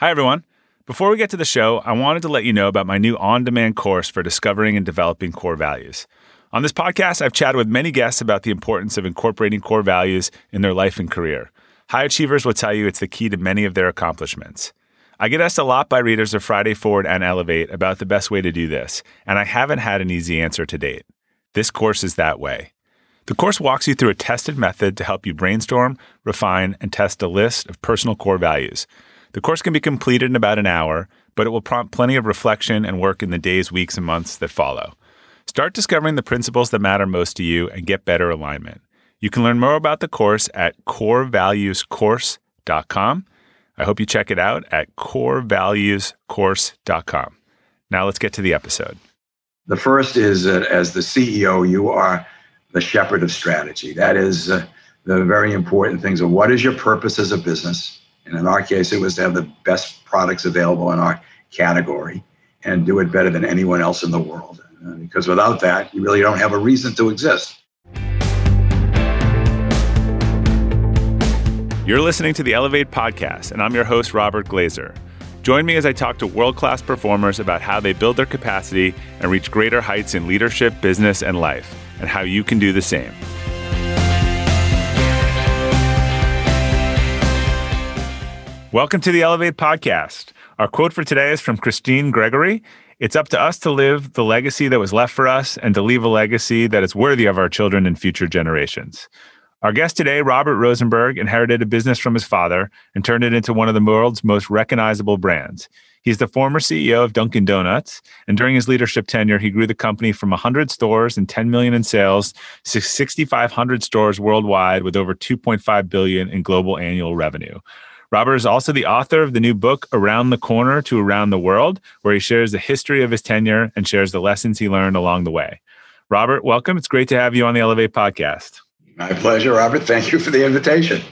Hi, everyone. Before we get to the show, I wanted to let you know about my new on demand course for discovering and developing core values. On this podcast, I've chatted with many guests about the importance of incorporating core values in their life and career. High achievers will tell you it's the key to many of their accomplishments. I get asked a lot by readers of Friday Forward and Elevate about the best way to do this, and I haven't had an easy answer to date. This course is that way. The course walks you through a tested method to help you brainstorm, refine, and test a list of personal core values. The course can be completed in about an hour, but it will prompt plenty of reflection and work in the days, weeks, and months that follow. Start discovering the principles that matter most to you and get better alignment. You can learn more about the course at corevaluescourse.com. I hope you check it out at corevaluescourse.com. Now let's get to the episode. The first is that as the CEO, you are the shepherd of strategy. That is uh, the very important things of what is your purpose as a business? And in our case, it was to have the best products available in our category and do it better than anyone else in the world. Uh, because without that, you really don't have a reason to exist. You're listening to the Elevate podcast, and I'm your host, Robert Glazer. Join me as I talk to world class performers about how they build their capacity and reach greater heights in leadership, business, and life, and how you can do the same. Welcome to the Elevate podcast. Our quote for today is from Christine Gregory. It's up to us to live the legacy that was left for us and to leave a legacy that is worthy of our children and future generations. Our guest today, Robert Rosenberg, inherited a business from his father and turned it into one of the world's most recognizable brands. He's the former CEO of Dunkin' Donuts, and during his leadership tenure, he grew the company from 100 stores and 10 million in sales to 6,500 stores worldwide with over 2.5 billion in global annual revenue. Robert is also the author of the new book, Around the Corner to Around the World, where he shares the history of his tenure and shares the lessons he learned along the way. Robert, welcome. It's great to have you on the Elevate podcast. My pleasure, Robert. Thank you for the invitation.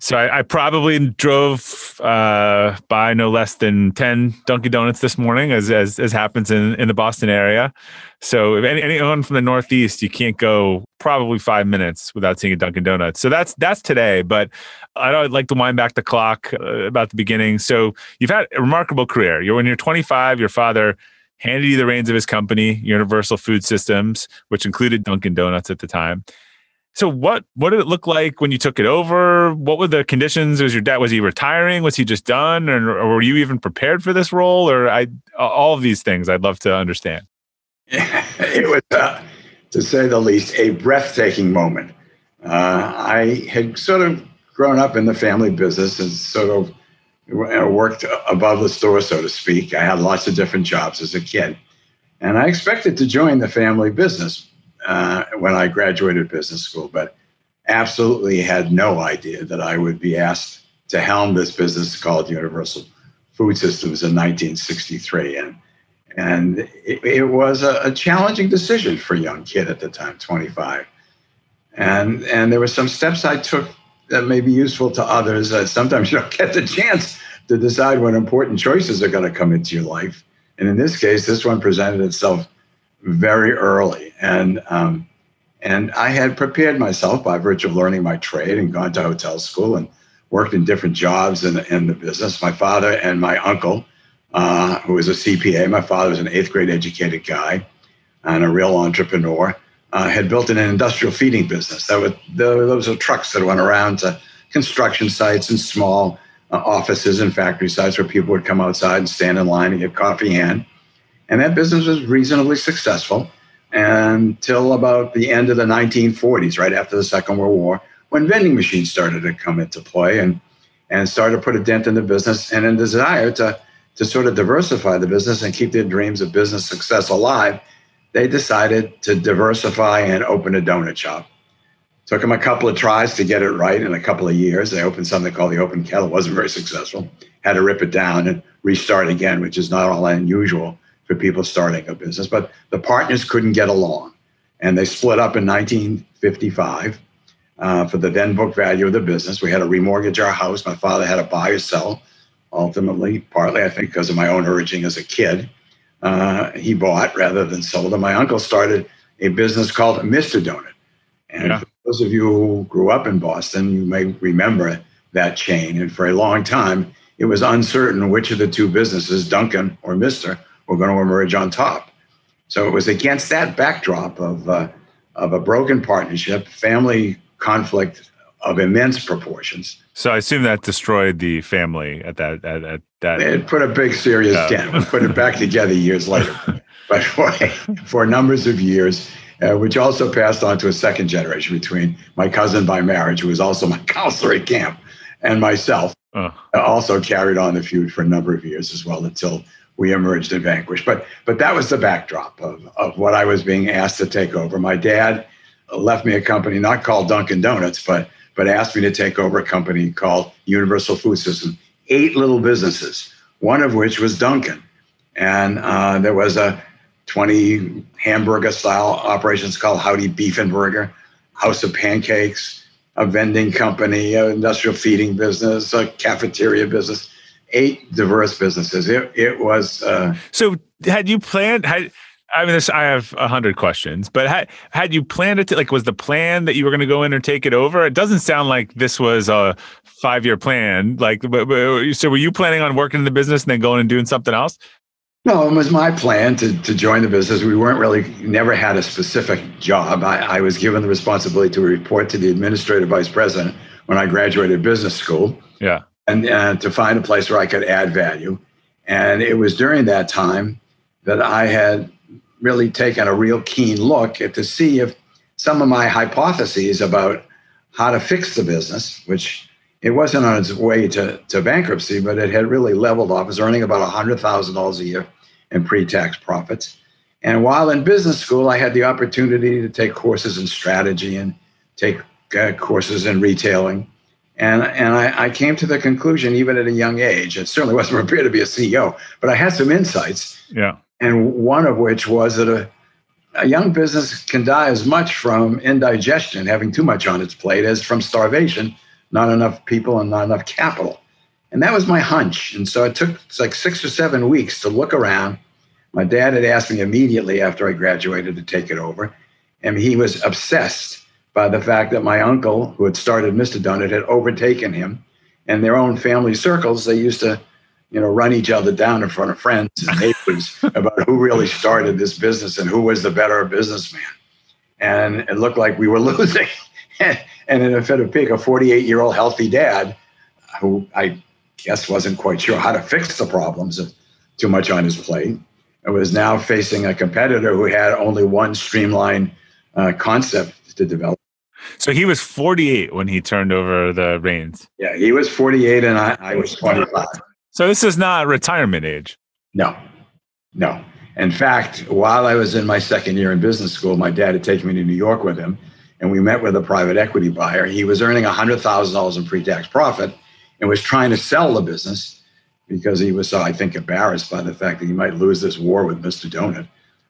So I, I probably drove uh, by no less than ten Dunkin' Donuts this morning, as as, as happens in, in the Boston area. So if any, anyone from the Northeast, you can't go probably five minutes without seeing a Dunkin' Donuts. So that's that's today. But I'd like to wind back the clock uh, about the beginning. So you've had a remarkable career. You're when you're 25, your father handed you the reins of his company, Universal Food Systems, which included Dunkin' Donuts at the time. So what what did it look like when you took it over? What were the conditions? Was your dad was he retiring? Was he just done, or, or were you even prepared for this role? Or I all of these things I'd love to understand. it was, uh, to say the least, a breathtaking moment. Uh, I had sort of grown up in the family business and sort of worked above the store, so to speak. I had lots of different jobs as a kid, and I expected to join the family business uh, when I graduated business school, but absolutely had no idea that I would be asked to helm this business called Universal Food Systems in 1963. And, and it, it was a, a, challenging decision for a young kid at the time, 25. And, and there were some steps I took that may be useful to others. Uh, sometimes you don't get the chance to decide when important choices are going to come into your life. And in this case, this one presented itself very early. And um, and I had prepared myself by virtue of learning my trade and gone to hotel school and worked in different jobs in, in the business. My father and my uncle, uh, who was a CPA, my father was an eighth grade educated guy and a real entrepreneur, uh, had built an industrial feeding business. That was, those were trucks that went around to construction sites and small uh, offices and factory sites where people would come outside and stand in line and get coffee hand. And that business was reasonably successful until about the end of the 1940s, right after the Second World War, when vending machines started to come into play and, and started to put a dent in the business and a desire to, to sort of diversify the business and keep their dreams of business success alive, they decided to diversify and open a donut shop. Took them a couple of tries to get it right in a couple of years. They opened something called the Open Kettle. It wasn't very successful. Had to rip it down and restart again, which is not all unusual for people starting a business. But the partners couldn't get along. And they split up in 1955 uh, for the then book value of the business. We had to remortgage our house. My father had to buy or sell. Ultimately, partly, I think, because of my own urging as a kid, uh, he bought rather than sold. And my uncle started a business called Mr. Donut. And yeah. for those of you who grew up in Boston, you may remember that chain. And for a long time, it was uncertain which of the two businesses, Dunkin' or Mister, were going to emerge on top. So it was against that backdrop of uh, of a broken partnership, family conflict of immense proportions. So I assume that destroyed the family at that at, at that. It put a big serious uh, dent. We put it back together years later, but for for numbers of years, uh, which also passed on to a second generation between my cousin by marriage, who was also my counselor at camp, and myself. Uh. Also carried on the feud for a number of years as well until we emerged and vanquished. But but that was the backdrop of, of what I was being asked to take over. My dad left me a company not called Dunkin' Donuts, but but asked me to take over a company called Universal Food System. Eight little businesses, one of which was Dunkin'. And uh, there was a 20 hamburger style operations called Howdy Beef and Burger, House of Pancakes, a vending company, an industrial feeding business, a cafeteria business eight diverse businesses. It it was. Uh, so had you planned? Had I mean, this, I have a hundred questions, but had had you planned it? To, like, was the plan that you were going to go in and take it over? It doesn't sound like this was a five year plan. Like, but, but, so were you planning on working in the business and then going and doing something else? No, it was my plan to, to join the business. We weren't really, never had a specific job. I, I was given the responsibility to report to the administrative vice president when I graduated business school. Yeah and uh, to find a place where I could add value. And it was during that time that I had really taken a real keen look at to see if some of my hypotheses about how to fix the business, which it wasn't on its way to, to bankruptcy, but it had really leveled off. It was earning about $100,000 a year in pre tax profits. And while in business school, I had the opportunity to take courses in strategy and take uh, courses in retailing and, and I, I, came to the conclusion, even at a young age, it certainly wasn't prepared to be a CEO, but I had some insights. Yeah. And one of which was that a, a young business can die as much from indigestion, having too much on its plate, as from starvation, not enough people and not enough capital. And that was my hunch. And so it took like six or seven weeks to look around. My dad had asked me immediately after I graduated to take it over, and he was obsessed by the fact that my uncle, who had started Mr. Donut, had overtaken him. And their own family circles, they used to, you know, run each other down in front of friends and neighbors about who really started this business and who was the better businessman. And it looked like we were losing. and in a fit of pique, a 48 year old healthy dad, who I guess wasn't quite sure how to fix the problems of too much on his plate, and was now facing a competitor who had only one streamlined uh, concept to develop so he was 48 when he turned over the reins. Yeah, he was 48 and I, I was 25. So this is not retirement age. No, no. In fact, while I was in my second year in business school, my dad had taken me to New York with him, and we met with a private equity buyer. He was earning $100,000 in pre tax profit and was trying to sell the business because he was, I think, embarrassed by the fact that he might lose this war with Mr. Donut.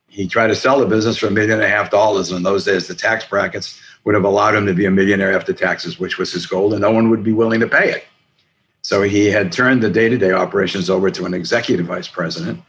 He tried to sell the business for a million and a half dollars. In those days, the tax brackets would have allowed him to be a millionaire after taxes, which was his goal, and no one would be willing to pay it. So he had turned the day to day operations over to an executive vice president.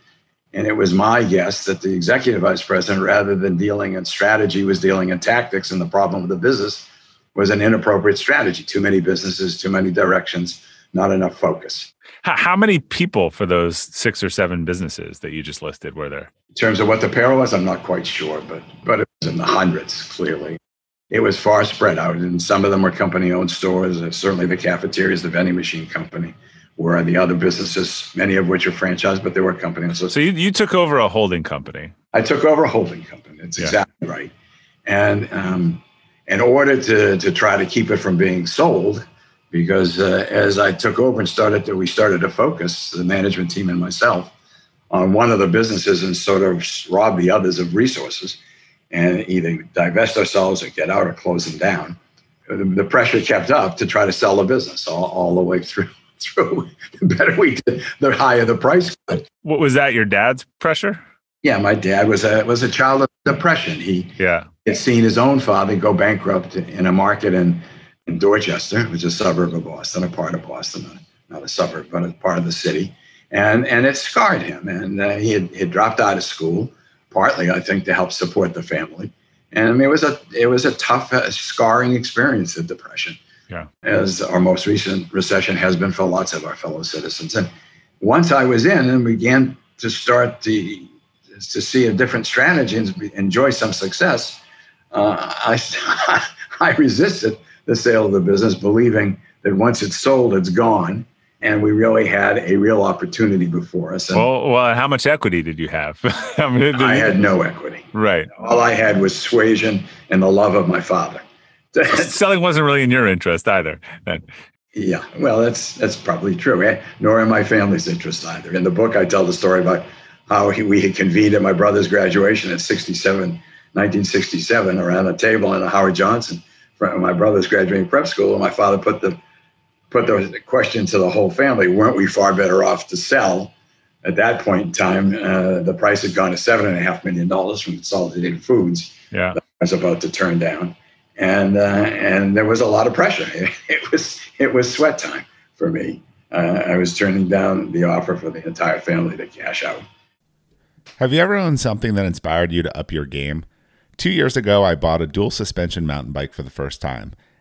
And it was my guess that the executive vice president, rather than dealing in strategy, was dealing in tactics. And the problem with the business was an inappropriate strategy too many businesses, too many directions, not enough focus. How many people for those six or seven businesses that you just listed were there? In terms of what the payroll was, I'm not quite sure, but, but it was in the hundreds, clearly it was far spread out, and some of them were company-owned stores. Uh, certainly, the cafeterias, the vending machine company, were the other businesses, many of which are franchised, but they were company. So, so you, you took over a holding company. I took over a holding company. That's yeah. exactly right. And um, in order to to try to keep it from being sold, because uh, as I took over and started to, we started to focus the management team and myself on one of the businesses and sort of rob the others of resources and either divest ourselves or get out or close them down. The pressure kept up to try to sell the business all, all the way through. Through the better we did, the higher the price got. What was that? Your dad's pressure? Yeah, my dad was a was a child of depression. He yeah had seen his own father go bankrupt in a market in, in Dorchester, which is a suburb of Boston, a part of Boston, not a suburb, but a part of the city, and and it scarred him. And uh, he had, had dropped out of school partly, I think, to help support the family. And I mean, it was a it was a tough, uh, scarring experience, the depression. yeah. as our most recent recession has been for lots of our fellow citizens. And once I was in and began to start the to see a different strategy and enjoy some success, uh, I I resisted the sale of the business, believing that once it's sold, it's gone. And we really had a real opportunity before us. And well, well, how much equity did you have? I, mean, I had no equity. Right. All I had was suasion and the love of my father. Selling wasn't really in your interest either. Yeah, well, that's that's probably true. Eh? Nor in my family's interest either. In the book, I tell the story about how he, we had convened at my brother's graduation at 67, 1967, around a table in a Howard Johnson, my brother's graduating prep school, and my father put the put the question to the whole family: weren't we far better off to sell? At that point in time, uh, the price had gone to seven and a half million dollars from Consolidated Foods. Yeah, I was about to turn down and uh, and there was a lot of pressure. It, it, was it was sweat time for me. Uh, I was turning down the offer for the entire family to cash out. Have you ever owned something that inspired you to up your game? Two years ago, I bought a dual suspension mountain bike for the first time,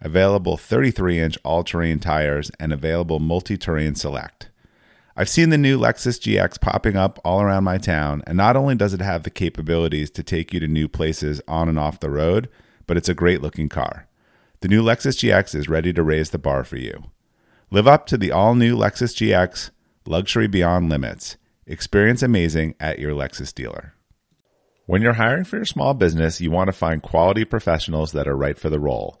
available 33 inch all terrain tires, and available multi terrain select. I've seen the new Lexus GX popping up all around my town, and not only does it have the capabilities to take you to new places on and off the road, but it's a great looking car. The new Lexus GX is ready to raise the bar for you. Live up to the all new Lexus GX, luxury beyond limits. Experience amazing at your Lexus dealer. When you're hiring for your small business, you want to find quality professionals that are right for the role.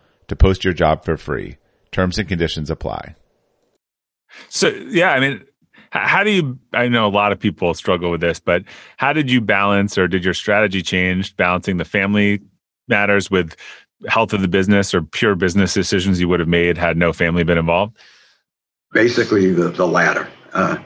to post your job for free. Terms and conditions apply. So, yeah, I mean, how do you i know a lot of people struggle with this but how did you balance or did your strategy change balancing the family matters with health of the business or pure business decisions you would have made had no family been involved? Basically, the, the latter. Uh,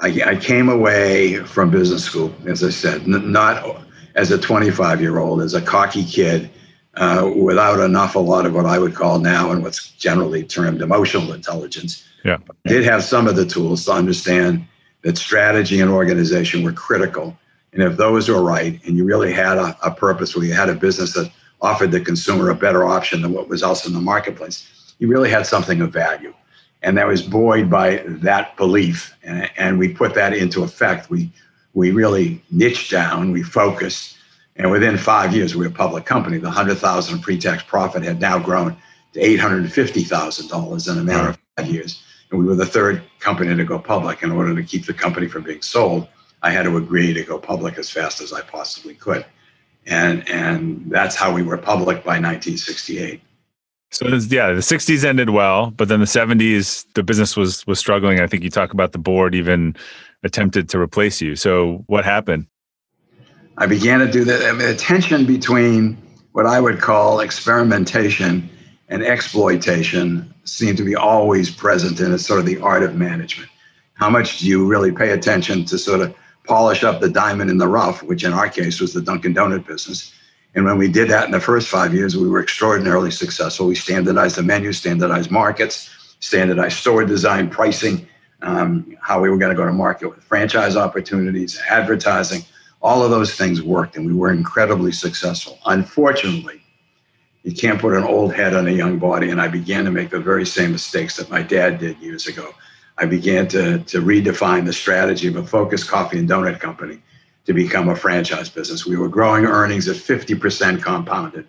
I, I, came away from business school, as I said, n- not as a 25 year old, as a cocky kid uh, without enough, a lot of what I would call now and what's generally termed emotional intelligence. Yeah. Did have some of the tools to understand that strategy and organization were critical. And if those were right, and you really had a, a purpose where you had a business that offered the consumer a better option than what was else in the marketplace. you really had something of value. And that was buoyed by that belief. And, and we put that into effect. We, we really niched down, we focused. And within five years, we were a public company. The 100000 pre-tax profit had now grown to $850,000 in a matter of five years. And we were the third company to go public. In order to keep the company from being sold, I had to agree to go public as fast as I possibly could and and that's how we were public by 1968. So yeah, the 60s ended well, but then the 70s the business was was struggling. I think you talk about the board even attempted to replace you. So what happened? I began to do that. I mean, the tension between what I would call experimentation and exploitation seemed to be always present in it's sort of the art of management. How much do you really pay attention to sort of polish up the diamond in the rough, which in our case was the Dunkin' Donut business. And when we did that in the first five years, we were extraordinarily successful. We standardized the menu, standardized markets, standardized store design, pricing, um, how we were going to go to market with franchise opportunities, advertising. All of those things worked, and we were incredibly successful. Unfortunately, you can't put an old head on a young body, and I began to make the very same mistakes that my dad did years ago. I began to, to redefine the strategy of a focused coffee and donut company to become a franchise business. We were growing earnings at 50% compounded.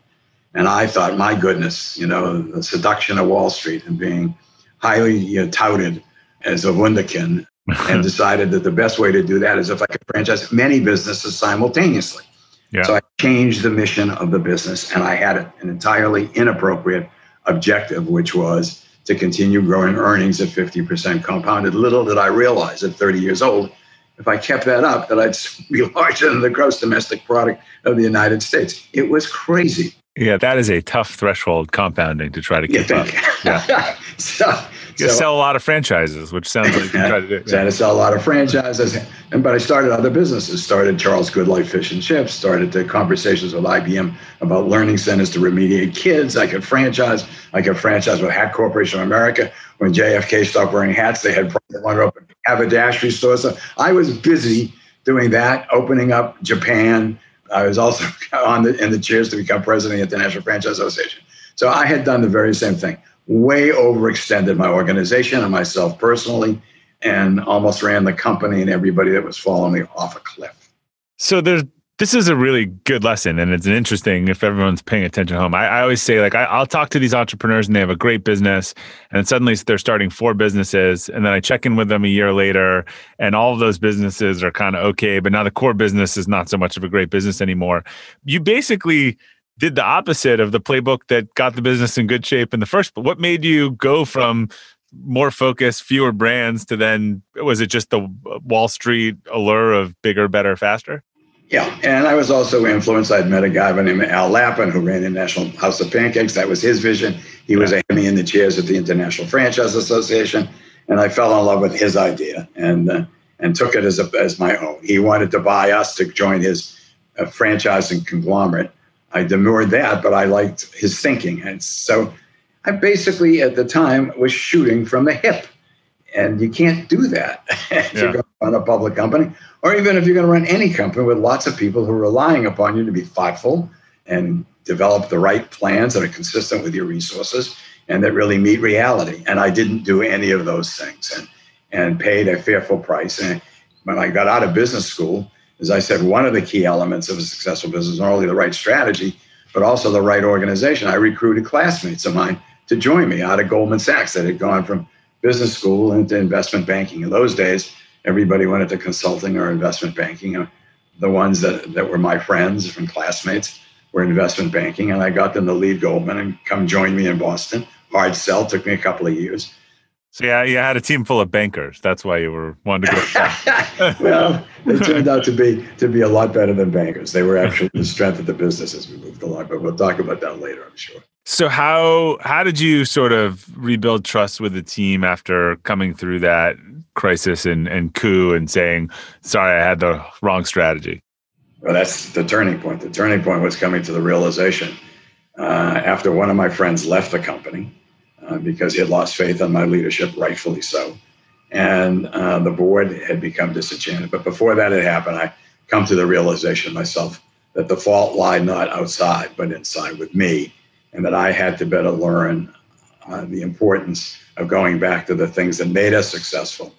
And I thought, my goodness, you know, the seduction of Wall Street and being highly you know, touted as a wunderkind, and decided that the best way to do that is if I could franchise many businesses simultaneously. Yeah. So I changed the mission of the business and I had an entirely inappropriate objective, which was to continue growing earnings at 50% compounded. Little did I realize at 30 years old, if I kept that up, that I'd be larger than the gross domestic product of the United States. It was crazy. Yeah, that is a tough threshold compounding to try to keep up. Yeah. so, so, sell a lot of franchises, which sounds like you try to do. Yeah. to sell a lot of franchises, and but I started other businesses. Started Charles Goodlife Fish and Chips. Started the conversations with IBM about learning centers to remediate kids. I could franchise. I could franchise with Hat Corporation of America. When JFK stopped wearing hats, they had one open haberdashery stores. So I was busy doing that, opening up Japan I was also on the, in the chairs to become president of the International Franchise Association. So I had done the very same thing, way overextended my organization and myself personally, and almost ran the company and everybody that was following me off a cliff. So there's this is a really good lesson and it's an interesting if everyone's paying attention home I, I always say like I, will talk to these entrepreneurs and they have a great business and suddenly they're starting four businesses and then i check in with them a year later and all of those businesses are kind of okay but now the core business is not so much of a great business anymore you basically did the opposite of the playbook that got the business in good shape in the first but what made you go from more focus fewer brands to then was it just the wall street allure of bigger better faster yeah, and I was also influenced. I'd met a guy by the name of Al Lapin who ran the National House of Pancakes. That was his vision. He was ahead of me in the chairs at the International Franchise Association, and I fell in love with his idea and uh, and took it as a, as my own. He wanted to buy us to join his uh, franchising conglomerate. I demurred that, but I liked his thinking, and so I basically at the time was shooting from the hip, and you can't do that if yeah. you're going to run a public company or even if you're going to run any company with lots of people who are relying upon you to be thoughtful and develop the right plans that are consistent with your resources and that really meet reality. And I didn't do any of those things and, and paid a fearful price. And when I got out of business school, as I said, one of the key elements of a successful business not only the right strategy, but also the right organization. I recruited classmates of mine to join me out of Goldman Sachs that had gone from business school into investment banking. In those days, everybody went into consulting or investment banking. The ones that, that were my friends from classmates were investment banking, and I got them to leave Goldman and come join me in Boston. Hard sell, took me a couple of years. So yeah, you had a team full of bankers. That's why you were wanting to go. well, they turned out to be to be a lot better than bankers. They were actually the strength of the business as we moved along. But we'll talk about that later, I'm sure. So how how did you sort of rebuild trust with the team after coming through that crisis and, and coup and saying, sorry, I had the wrong strategy? Well, that's the turning point. The turning point was coming to the realization uh, after one of my friends left the company uh, because he had lost faith in my leadership, rightfully so. And uh, the board had become disenchanted. But before that had happened, I come to the realization myself that the fault lied not outside, but inside with me, and that I had to better learn uh, the importance of going back to the things that made us successful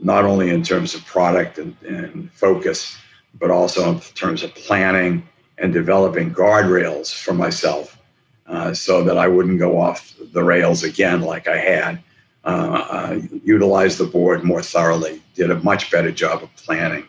not only in terms of product and, and focus, but also in terms of planning and developing guardrails for myself uh, so that I wouldn't go off the rails again like I had. Uh, utilized the board more thoroughly, did a much better job of planning.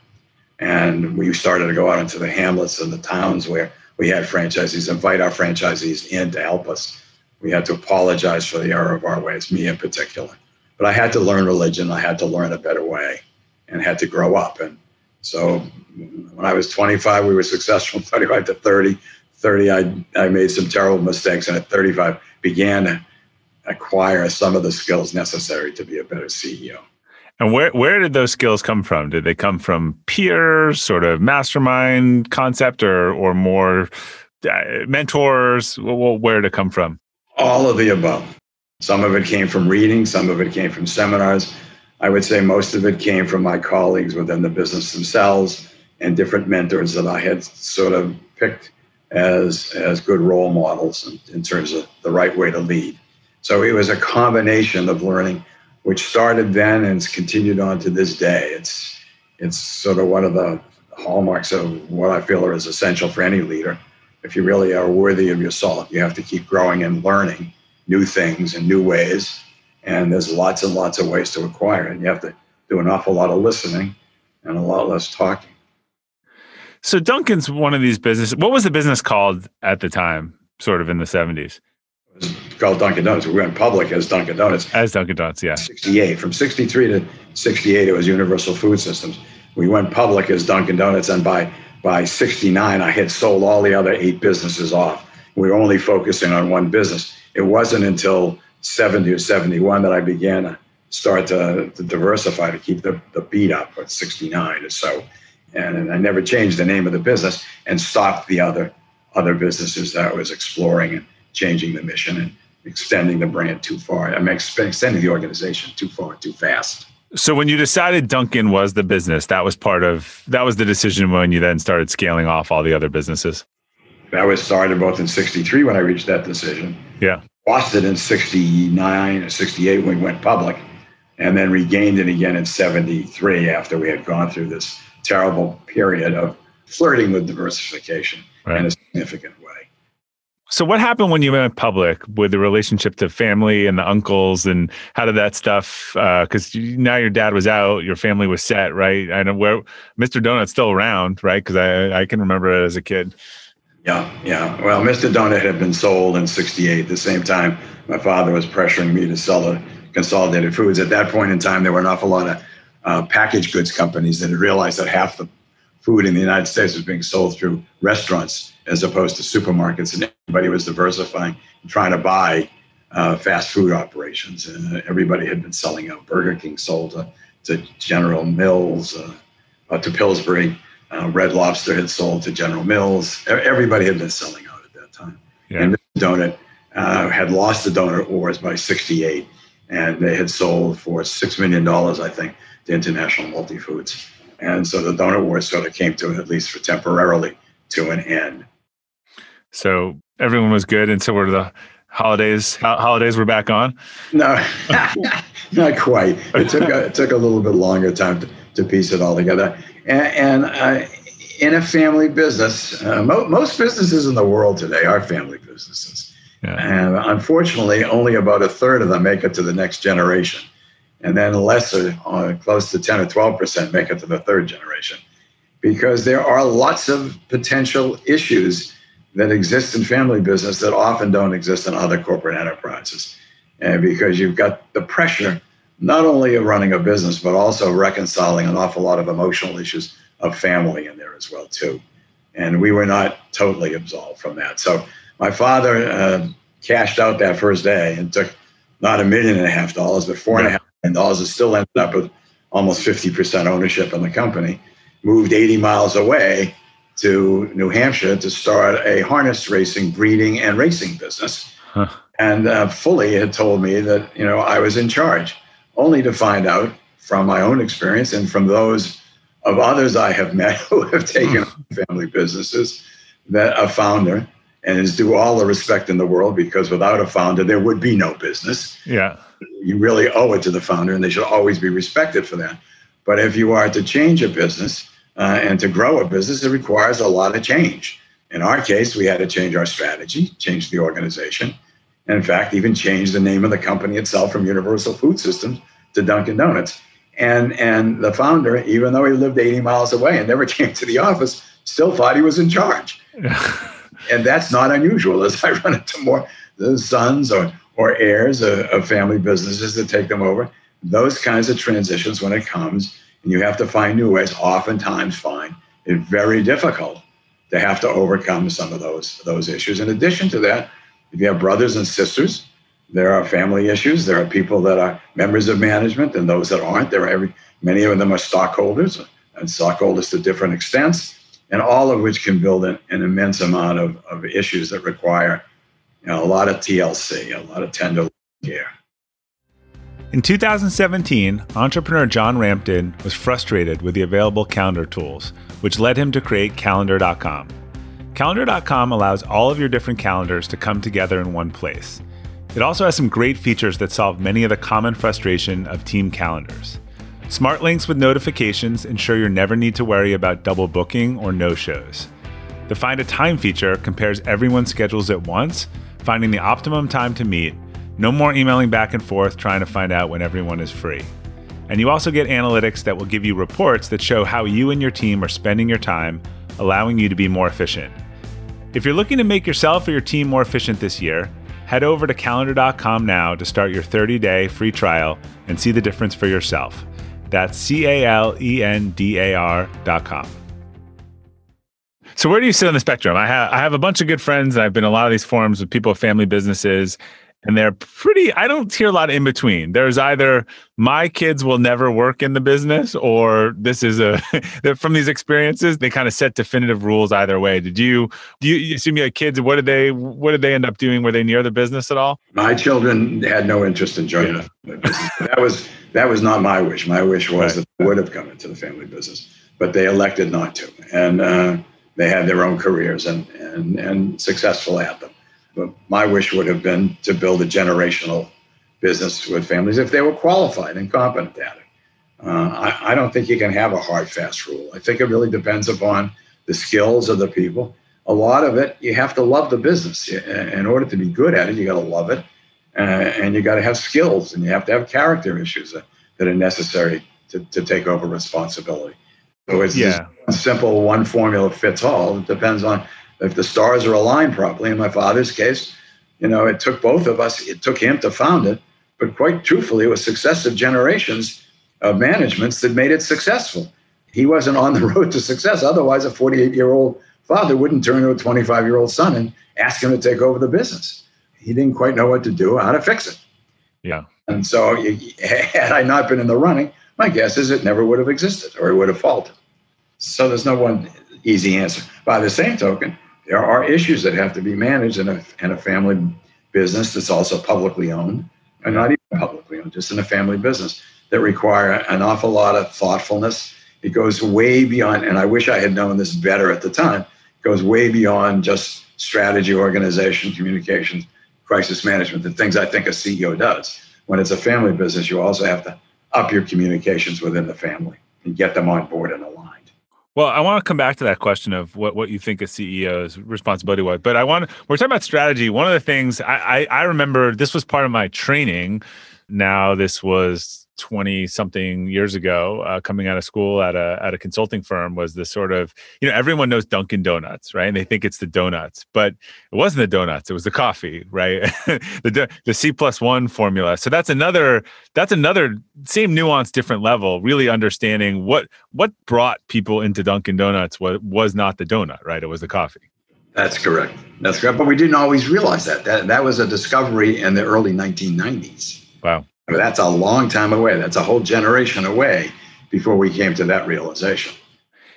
And we started to go out into the hamlets and the towns where we had franchisees, invite our franchisees in to help us. We had to apologize for the error of our ways, me in particular. But I had to learn religion. I had to learn a better way and had to grow up. And so when I was 25, we were successful. 25 to 30, 30, I, I made some terrible mistakes. And at 35, began to acquire some of the skills necessary to be a better CEO. And where where did those skills come from? Did they come from peers, sort of mastermind concept, or or more uh, mentors? Where did it come from? All of the above Some of it came from reading, some of it came from seminars. I would say most of it came from my colleagues within the business themselves and different mentors that I had sort of picked as, as good role models in, in terms of the right way to lead. So it was a combination of learning, which started then and continued on to this day. It's it's sort of one of the hallmarks of what I feel is essential for any leader. If you really are worthy of your salt, you have to keep growing and learning new things and new ways. And there's lots and lots of ways to acquire it. You have to do an awful lot of listening and a lot less talking. So Dunkin's one of these businesses. What was the business called at the time, sort of in the 70s? It was called Dunkin' Donuts. We went public as Dunkin' Donuts. As Dunkin' Donuts, yeah. 68. From 63 to 68, it was Universal Food Systems. We went public as Dunkin' Donuts, and by by 69, I had sold all the other eight businesses off. We were only focusing on one business. It wasn't until 70 or 71 that I began to start to, to diversify to keep the, the beat up at 69 or so. And, and I never changed the name of the business and stopped the other other businesses that I was exploring and changing the mission and extending the brand too far. I'm extending the organization too far, too fast. So when you decided Dunkin' was the business, that was part of that was the decision when you then started scaling off all the other businesses. That was started both in 63 when I reached that decision. Yeah. Lost it in 69 or 68 when we went public, and then regained it again in 73 after we had gone through this terrible period of flirting with diversification right. in a significant way. So, what happened when you went public with the relationship to family and the uncles, and how did that stuff? Because uh, now your dad was out, your family was set, right? I know where Mr. Donut's still around, right? Because I I can remember it as a kid. Yeah, yeah. Well, Mr. Donut had been sold in '68. The same time, my father was pressuring me to sell the Consolidated Foods. At that point in time, there were an awful lot of uh, packaged goods companies that had realized that half the food in the United States was being sold through restaurants as opposed to supermarkets, and everybody was diversifying and trying to buy uh, fast food operations. And uh, everybody had been selling out. Burger King sold to, to General Mills, uh, uh to Pillsbury. Uh, Red Lobster had sold to General Mills. Everybody had been selling out at that time. Yeah. And Donut uh, had lost the donut wars by 68, and they had sold for $6 million, I think, to International Multi Foods. And so the donut wars sort of came to, at least for temporarily, to an end. So everyone was good until were the holidays. Holidays were back on. No, not quite. It took a, it took a little bit longer time to, to piece it all together. And, and uh, in a family business, uh, mo- most businesses in the world today are family businesses. Yeah. And unfortunately, only about a third of them make it to the next generation. And then less, uh, close to 10 or 12% make it to the third generation. Because there are lots of potential issues that exist in family business that often don't exist in other corporate enterprises. And because you've got the pressure not only of running a business, but also reconciling an awful lot of emotional issues of family in there as well too. And we were not totally absolved from that. So my father uh, cashed out that first day and took not a million and a half dollars, but four and a half dollars. It still ended up with almost 50% ownership in the company. Moved 80 miles away to New Hampshire to start a harness racing, breeding, and racing business. Huh. And uh, fully had told me that you know I was in charge, only to find out from my own experience and from those of others I have met who have taken hmm. family businesses that a founder and is due all the respect in the world because without a founder there would be no business. Yeah. You really owe it to the founder and they should always be respected for that. But if you are to change a business, uh, and to grow a business, it requires a lot of change. In our case, we had to change our strategy, change the organization, and in fact, even change the name of the company itself from Universal Food Systems to Dunkin' Donuts. And, and the founder, even though he lived 80 miles away and never came to the office, still thought he was in charge. and that's not unusual as I run into more sons or, or heirs of, of family businesses that take them over. Those kinds of transitions, when it comes, and you have to find new ways, oftentimes find it very difficult to have to overcome some of those, those issues. In addition to that, if you have brothers and sisters, there are family issues. There are people that are members of management and those that aren't. There are every, many of them are stockholders and stockholders to different extents, and all of which can build an, an immense amount of, of issues that require you know, a lot of TLC, a lot of tender care. In 2017, entrepreneur John Rampton was frustrated with the available calendar tools, which led him to create Calendar.com. Calendar.com allows all of your different calendars to come together in one place. It also has some great features that solve many of the common frustration of team calendars. Smart links with notifications ensure you never need to worry about double booking or no shows. The Find a Time feature compares everyone's schedules at once, finding the optimum time to meet. No more emailing back and forth trying to find out when everyone is free. And you also get analytics that will give you reports that show how you and your team are spending your time, allowing you to be more efficient. If you're looking to make yourself or your team more efficient this year, head over to calendar.com now to start your 30 day free trial and see the difference for yourself. That's C A L E N D A R.com. So where do you sit on the spectrum? I have I have a bunch of good friends. I've been a lot of these forums with people with family businesses, and they're pretty i don't hear a lot in between. There's either my kids will never work in the business or this is a from these experiences they kind of set definitive rules either way. Did you do you assume you had kids what did they what did they end up doing? Were they near the business at all? My children had no interest in joining yeah. the business. That was that was not my wish. My wish was right. that they would have come into the family business but they elected not to. And uh, they had their own careers and and and successful at them but my wish would have been to build a generational business with families if they were qualified and competent at it. Uh, I, I, don't think you can have a hard, fast rule. I think it really depends upon the skills of the people. A lot of it, you have to love the business. In order to be good at it, you got to love it, uh, and you got to have skills, and you have to have character issues that, that are necessary to, to take over responsibility. So it's yeah. simple one formula fits all. It depends on if the stars are aligned properly. In my father's case, you know, it took both of us, it took him to found it, but quite truthfully, it was successive generations of managements that made it successful. He wasn't on the road to success. Otherwise, a 48 year old father wouldn't turn to a 25 year old son and ask him to take over the business. He didn't quite know what to do, how to fix it. Yeah. And so, had I not been in the running, my guess is it never would have existed or it would have faltered. So, there's no one easy answer. By the same token, there are issues that have to be managed in a, in a family business that's also publicly owned, and not even publicly owned, just in a family business that require an awful lot of thoughtfulness. It goes way beyond, and I wish I had known this better at the time, it goes way beyond just strategy, organization, communications, crisis management, the things I think a CEO does. When it's a family business, you also have to up your communications within the family and get them on board and aligned. Well, I want to come back to that question of what, what you think a CEO's responsibility was. But I want we're talking about strategy. One of the things I, I, I remember this was part of my training. Now this was 20 something years ago uh, coming out of school at a at a consulting firm was the sort of you know everyone knows Dunkin Donuts right? And they think it's the donuts but it wasn't the donuts it was the coffee right? The the C plus 1 formula. So that's another that's another same nuance different level really understanding what what brought people into Dunkin Donuts was was not the donut right? It was the coffee. That's correct. That's correct. But we didn't always realize that. That that was a discovery in the early 1990s wow I mean, that's a long time away. That's a whole generation away before we came to that realization.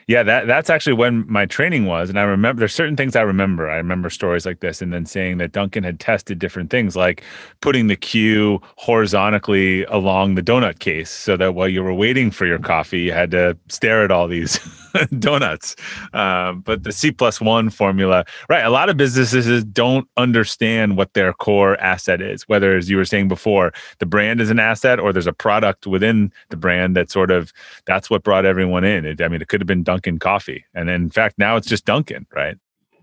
Yeah, that that's actually when my training was, and I remember there's certain things I remember. I remember stories like this, and then saying that Dunkin' had tested different things, like putting the queue horizontally along the donut case, so that while you were waiting for your coffee, you had to stare at all these donuts. Um, but the C plus one formula, right? A lot of businesses don't understand what their core asset is. Whether, as you were saying before, the brand is an asset, or there's a product within the brand that sort of that's what brought everyone in. It, I mean, it could have been Dunkin Dunkin' coffee. And in fact, now it's just Dunkin', right?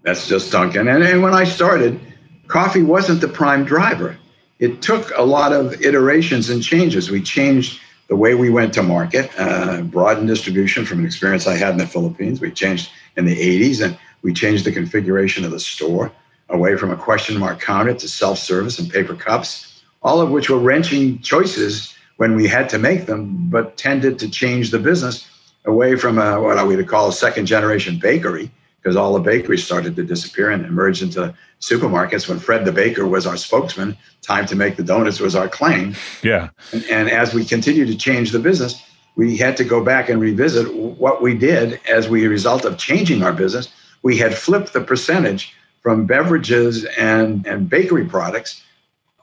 That's just Dunkin'. And, and when I started, coffee wasn't the prime driver. It took a lot of iterations and changes. We changed the way we went to market, uh, broadened distribution from an experience I had in the Philippines. We changed in the 80s and we changed the configuration of the store away from a question mark counter to self service and paper cups, all of which were wrenching choices when we had to make them, but tended to change the business away from a, what I would call a second generation bakery, because all the bakeries started to disappear and emerge into supermarkets when Fred the Baker was our spokesman. Time to make the donuts was our claim. Yeah. And, and as we continued to change the business, we had to go back and revisit what we did as we result of changing our business. We had flipped the percentage from beverages and, and bakery products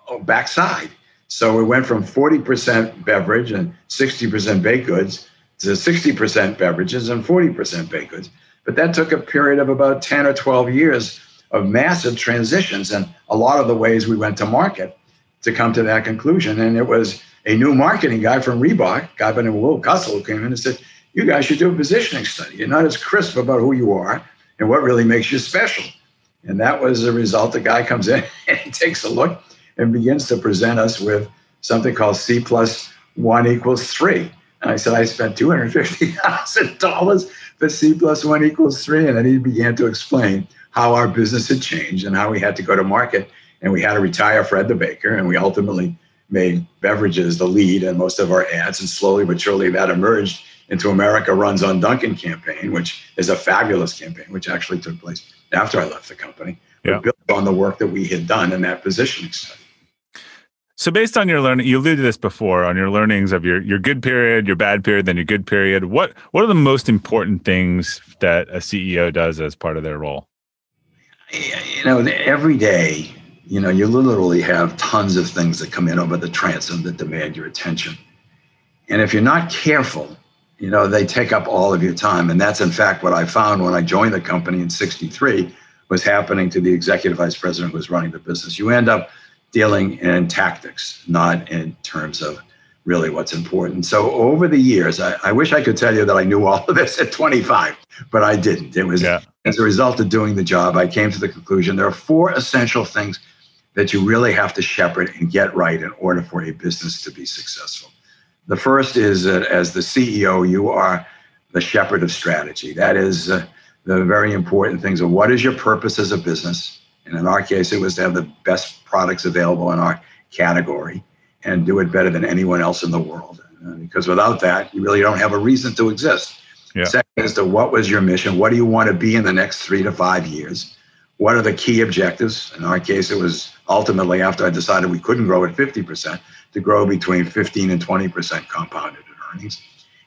oh, backside. So we went from 40% beverage and 60% baked goods to 60% beverages and 40% baked goods. But that took a period of about 10 or 12 years of massive transitions and a lot of the ways we went to market to come to that conclusion. And it was a new marketing guy from Reebok, guy by the name of Will Kussell, who came in and said, You guys should do a positioning study. You're not as crisp about who you are and what really makes you special. And that was the result. The guy comes in and takes a look and begins to present us with something called C plus one equals three. And I said, I spent $250,000 for C plus one equals three. And then he began to explain how our business had changed and how we had to go to market and we had to retire Fred the Baker. And we ultimately made beverages the lead in most of our ads. And slowly but surely that emerged into America Runs on Dunkin' campaign, which is a fabulous campaign, which actually took place after I left the company. Yeah. built on the work that we had done in that positioning study. So based on your learning, you alluded to this before on your learnings of your your good period, your bad period, then your good period. What what are the most important things that a CEO does as part of their role? You know, every day, you know, you literally have tons of things that come in over the transom that demand your attention. And if you're not careful, you know, they take up all of your time. And that's in fact what I found when I joined the company in 63 was happening to the executive vice president who was running the business. You end up dealing in tactics, not in terms of really what's important. So over the years, I, I, wish I could tell you that I knew all of this at 25, but I didn't. It was yeah. as a result of doing the job, I came to the conclusion there are four essential things that you really have to shepherd and get right in order for a business to be successful. The first is that as the CEO, you are the shepherd of strategy. That is uh, the very important things of what is your purpose as a business? And in our case, it was to have the best products available in our category and do it better than anyone else in the world. Uh, because without that, you really don't have a reason to exist. Yeah. Second is to what was your mission? What do you want to be in the next three to five years? What are the key objectives? In our case, it was ultimately after I decided we couldn't grow at 50% to grow between 15 and 20% compounded in earnings.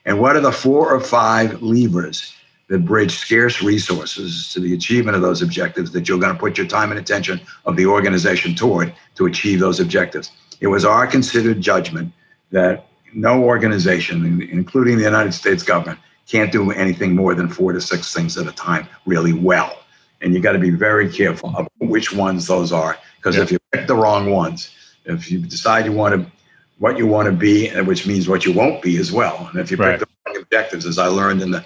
And what are the four or five levers that bridge scarce resources to the achievement of those objectives that you're going to put your time and attention of the organization toward to achieve those objectives. It was our considered judgment that no organization, including the United States government, can't do anything more than four to six things at a time really well. And you got to be very careful of which ones those are, because yeah. if you pick the wrong ones, if you decide you want to what you want to be, which means what you won't be as well, and if you right. pick the wrong objectives, as I learned in the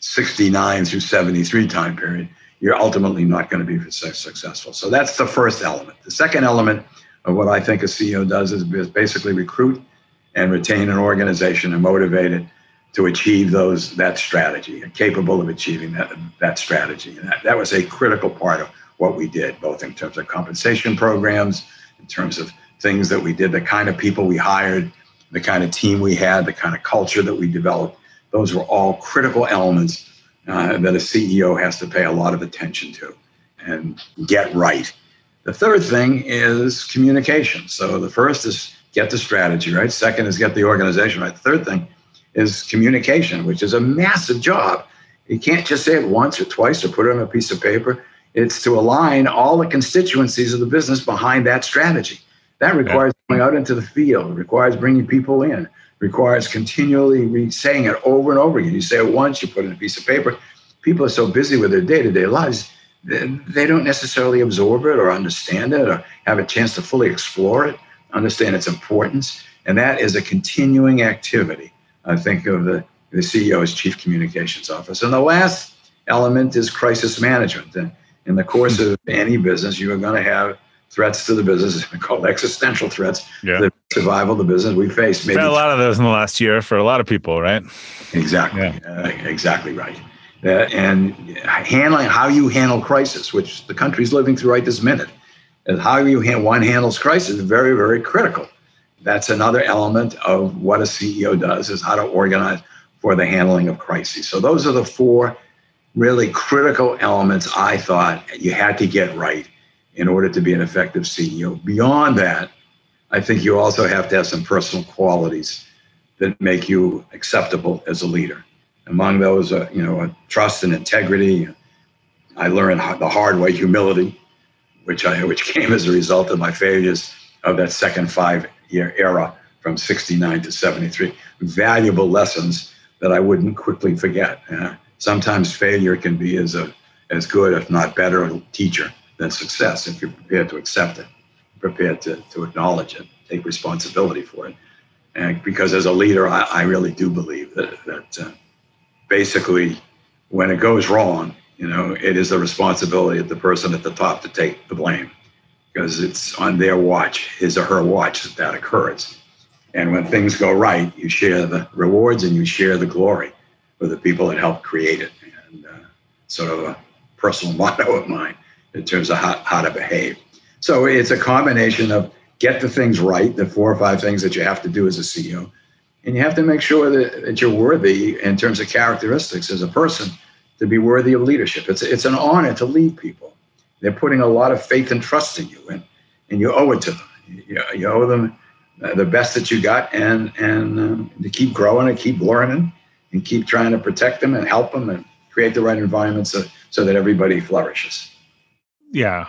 69 through 73 time period, you're ultimately not going to be successful. So that's the first element. The second element of what I think a CEO does is basically recruit and retain an organization and motivate it to achieve those that strategy and capable of achieving that that strategy. And that, that was a critical part of what we did, both in terms of compensation programs, in terms of things that we did, the kind of people we hired, the kind of team we had, the kind of culture that we developed those were all critical elements uh, that a CEO has to pay a lot of attention to and get right. The third thing is communication. So the first is get the strategy right. Second is get the organization right. The third thing is communication, which is a massive job. You can't just say it once or twice or put it on a piece of paper. It's to align all the constituencies of the business behind that strategy. That requires going out into the field, it requires bringing people in, requires continually re- saying it over and over again. You say it once, you put it in a piece of paper. People are so busy with their day to day lives, they don't necessarily absorb it or understand it or have a chance to fully explore it, understand its importance. And that is a continuing activity, I think, of the, the CEO as Chief Communications Officer. And the last element is crisis management. And in the course of any business, you are going to have threats to the business, called existential threats. Yeah. Survival of the business we face. Maybe a lot of those in the last year for a lot of people, right? Exactly. Yeah. Uh, exactly right. Uh, and handling how you handle crisis, which the country is living through right this minute, and how you hand, one handles crisis is very, very critical. That's another element of what a CEO does is how to organize for the handling of crises. So those are the four really critical elements I thought you had to get right in order to be an effective CEO. Beyond that, I think you also have to have some personal qualities that make you acceptable as a leader. Among those, uh, you know, trust and integrity. I learned the hard way humility, which I which came as a result of my failures of that second five year era from 69 to 73. Valuable lessons that I wouldn't quickly forget. Uh, sometimes failure can be as, a, as good, if not better, a teacher than success if you're prepared to accept it, prepared to, to acknowledge it, take responsibility for it. And because as a leader, I, I really do believe that, that uh, basically when it goes wrong, you know, it is the responsibility of the person at the top to take the blame because it's on their watch, his or her watch, that that occurs. And when things go right, you share the rewards and you share the glory with the people that helped create it. And uh, sort of a personal motto of mine in terms of how, how to behave. So it's a combination of get the things right, the four or five things that you have to do as a CEO. And you have to make sure that, that you're worthy in terms of characteristics as a person to be worthy of leadership. It's, it's an honor to lead people. They're putting a lot of faith and trust in you, and, and you owe it to them. You, you owe them uh, the best that you got and, and um, to keep growing and keep learning and keep trying to protect them and help them and create the right environment so, so that everybody flourishes. Yeah.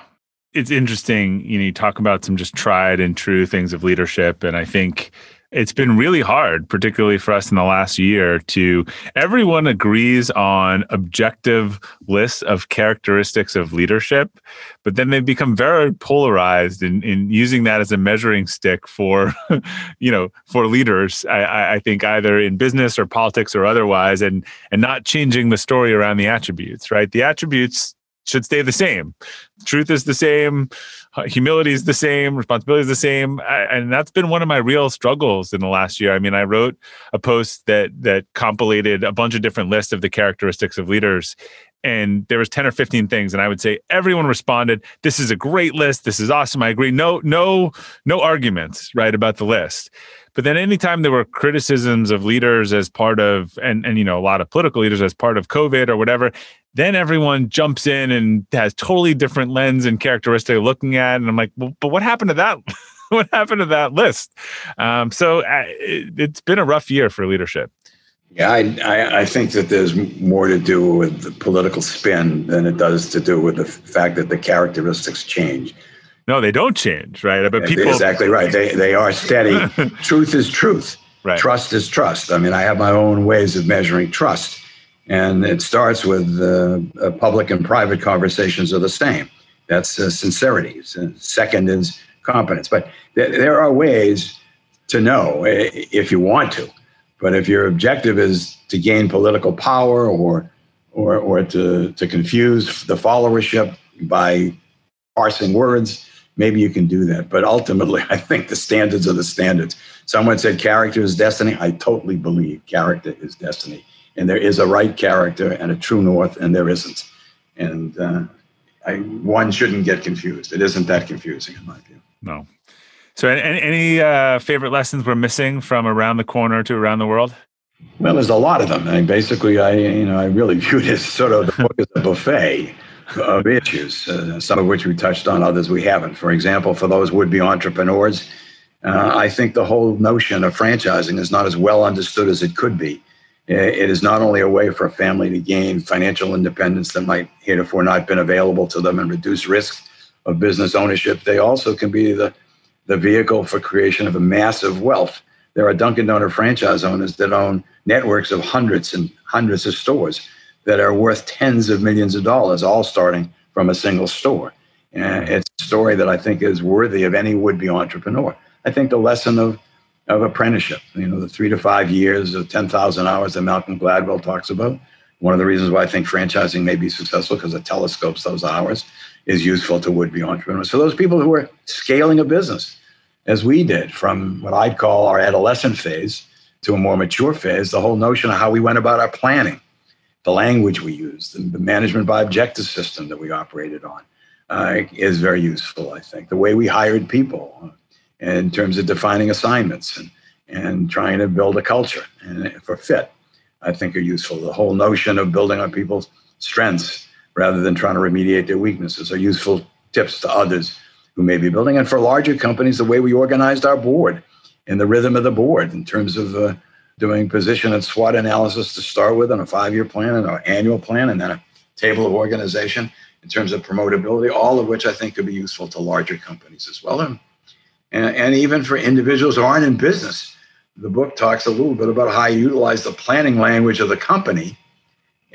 It's interesting. You know, you talk about some just tried and true things of leadership. And I think it's been really hard, particularly for us in the last year, to everyone agrees on objective lists of characteristics of leadership, but then they become very polarized in, in using that as a measuring stick for, you know, for leaders. I, I think either in business or politics or otherwise, and and not changing the story around the attributes. Right, the attributes should stay the same. Truth is the same, humility is the same, responsibility is the same, and that's been one of my real struggles in the last year. I mean, I wrote a post that that compilated a bunch of different lists of the characteristics of leaders, and there was 10 or 15 things and i would say everyone responded this is a great list. This is awesome. I agree. No no no arguments right about the list. But then anytime there were criticisms of leaders as part of and and you know a lot of political leaders as part of covid or whatever then everyone jumps in and has totally different lens and characteristic looking at and i'm like well, but what happened to that what happened to that list? Um, so uh, it, it's been a rough year for leadership yeah, I, I, I, think that there's more to do with the political spin than it does to do with the fact that the characteristics change. No, they don't change, right? But people exactly right. They they are steady. truth is truth. Right. Trust is trust. I mean, I have my own ways of measuring trust, and it starts with uh, uh, public and private conversations are the same. That's uh, sincerity. Second is competence. But th- there are ways to know if you want to but if your objective is to gain political power or or or to to confuse the followership by parsing words, maybe you can do that. But ultimately, I think the standards are the standards. Someone said character is destiny. I totally believe character is destiny. And there is a right character and a true north, and there isn't. And uh, I, one shouldn't get confused. It isn't that confusing, in my view. No, so, any, any uh, favorite lessons we're missing from around the corner to around the world? Well, there's a lot of them. I mean, basically, I you know I really view as sort of the book as a buffet of issues. Uh, some of which we touched on, others we haven't. For example, for those would-be entrepreneurs, uh, I think the whole notion of franchising is not as well understood as it could be. It is not only a way for a family to gain financial independence that might heretofore not been available to them and reduce risks of business ownership. They also can be the the vehicle for creation of a massive wealth. There are Dunkin' Donut franchise owners that own networks of hundreds and hundreds of stores that are worth tens of millions of dollars, all starting from a single store. And it's a story that I think is worthy of any would-be entrepreneur. I think the lesson of of apprenticeship, you know, the three to five years of 10,000 hours that Malcolm Gladwell talks about. One of the reasons why I think franchising may be successful because it telescopes those hours is useful to would-be entrepreneurs. So those people who are scaling a business, as we did, from what I'd call our adolescent phase to a more mature phase, the whole notion of how we went about our planning, the language we used, the management by objective system that we operated on, uh, is very useful. I think the way we hired people, uh, in terms of defining assignments and and trying to build a culture and for fit, I think are useful. The whole notion of building on people's strengths rather than trying to remediate their weaknesses are useful tips to others who may be building. And for larger companies, the way we organized our board and the rhythm of the board in terms of uh, doing position and SWOT analysis to start with and a five year plan and an annual plan and then a table of organization in terms of promotability, all of which I think could be useful to larger companies as well. And and, and even for individuals who aren't in business. The book talks a little bit about how I utilize the planning language of the company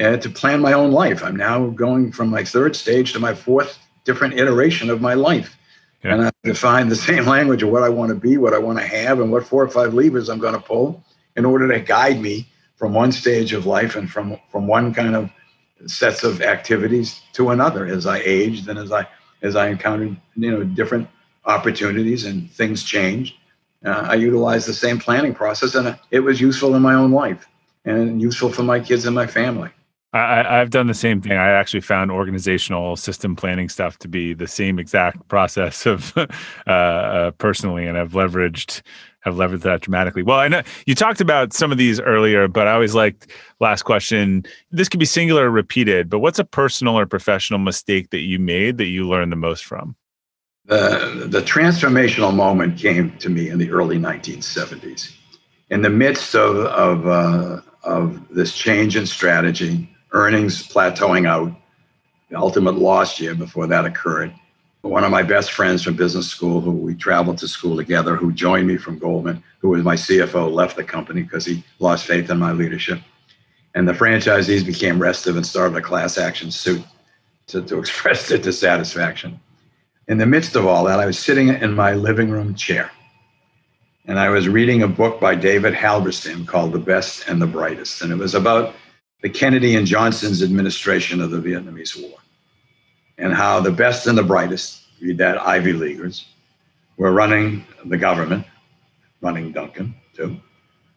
uh, to plan my own life. I'm now going from my third stage to my fourth different iteration of my life. Yeah. And I define the same language of what I want to be, what I want to have, and what four or five levers I'm going to pull in order to guide me from one stage of life and from from one kind of sets of activities to another as I aged and as I as I encountered you know different opportunities and things changed. Uh, I utilized the same planning process, and it was useful in my own life and useful for my kids and my family. I, have done the same thing. I actually found organizational system planning stuff to be the same exact process of uh, uh, personally, and I've leveraged have leveraged that dramatically. Well, I know you talked about some of these earlier, but I always liked last question. This could be singular or repeated, but what's a personal or professional mistake that you made that you learned the most from? The, the transformational moment came to me in the early 1970s. In the midst of, of, uh, of this change in strategy, earnings plateauing out, the ultimate lost year before that occurred, one of my best friends from business school, who we traveled to school together, who joined me from Goldman, who was my CFO, left the company because he lost faith in my leadership. And the franchisees became restive and started a class action suit to, to express their dissatisfaction. In the midst of all that, I was sitting in my living room chair and I was reading a book by David Halberstam called The Best and the Brightest. And it was about the Kennedy and Johnson's administration of the Vietnamese War and how the best and the brightest, read that Ivy Leaguers, were running the government, running Dunkin' too,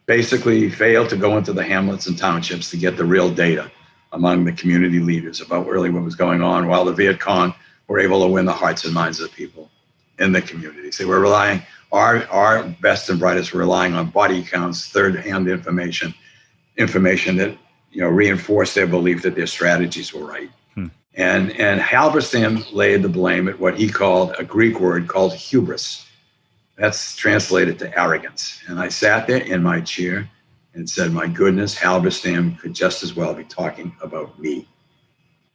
basically failed to go into the hamlets and townships to get the real data among the community leaders about really what was going on, while the Viet Cong were able to win the hearts and minds of the people in the communities. They were relying, our, our best and brightest were relying on body counts, third-hand information, information that you know reinforced their belief that their strategies were right. And, and Halberstam laid the blame at what he called a Greek word called hubris. That's translated to arrogance. And I sat there in my chair and said, My goodness, Halberstam could just as well be talking about me.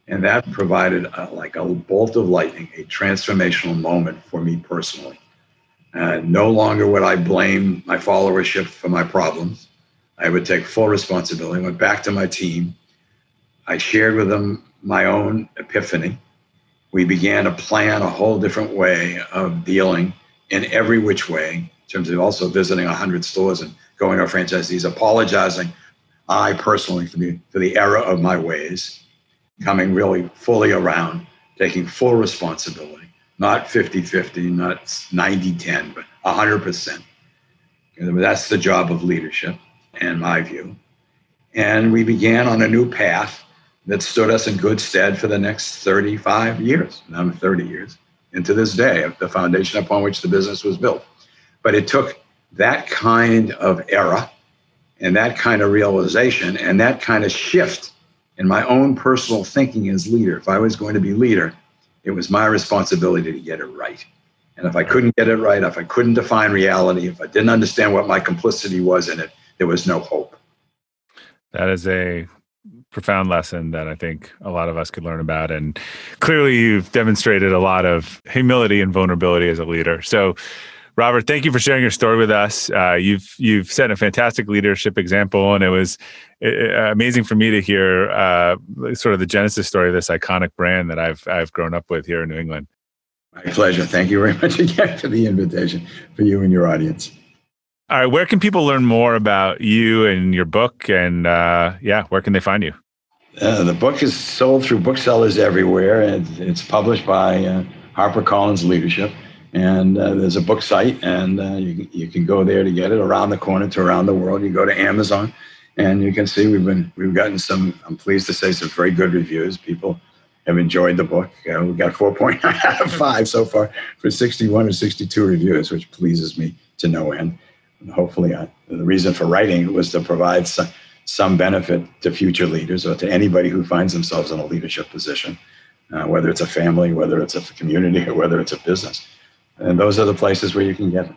And that provided a, like a bolt of lightning, a transformational moment for me personally. Uh, no longer would I blame my followership for my problems. I would take full responsibility. Went back to my team. I shared with them my own epiphany. We began to plan a whole different way of dealing in every which way, in terms of also visiting 100 stores and going to our franchisees, apologizing, I personally, for the, for the error of my ways, coming really fully around, taking full responsibility, not 50 50, not 90 10, but 100%. That's the job of leadership, in my view. And we began on a new path that stood us in good stead for the next 35 years, now 30 years, and to this day, the foundation upon which the business was built. But it took that kind of era and that kind of realization and that kind of shift in my own personal thinking as leader. If I was going to be leader, it was my responsibility to get it right. And if I couldn't get it right, if I couldn't define reality, if I didn't understand what my complicity was in it, there was no hope. That is a profound lesson that I think a lot of us could learn about. And clearly, you've demonstrated a lot of humility and vulnerability as a leader. So, Robert, thank you for sharing your story with us. Uh, you've you've set a fantastic leadership example, and it was uh, amazing for me to hear uh, sort of the genesis story of this iconic brand that I've I've grown up with here in New England. My pleasure. Thank you very much again for the invitation for you and your audience. All right, where can people learn more about you and your book? And uh, yeah, where can they find you? Uh, the book is sold through booksellers everywhere, and it's published by uh, HarperCollins Leadership. And uh, there's a book site, and uh, you, you can go there to get it around the corner to around the world. You go to Amazon, and you can see we've been we've gotten some. I'm pleased to say some very good reviews. People have enjoyed the book. Uh, we've got 4.9 out of five so far for 61 or 62 reviews, which pleases me to no end. Hopefully, I, uh, the reason for writing was to provide some some benefit to future leaders or to anybody who finds themselves in a leadership position, uh, whether it's a family, whether it's a community, or whether it's a business. And those are the places where you can get it.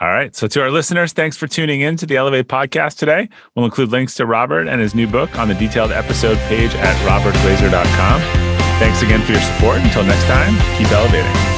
All right. So, to our listeners, thanks for tuning in to the Elevate podcast today. We'll include links to Robert and his new book on the detailed episode page at robertglazer.com. Thanks again for your support. Until next time, keep elevating.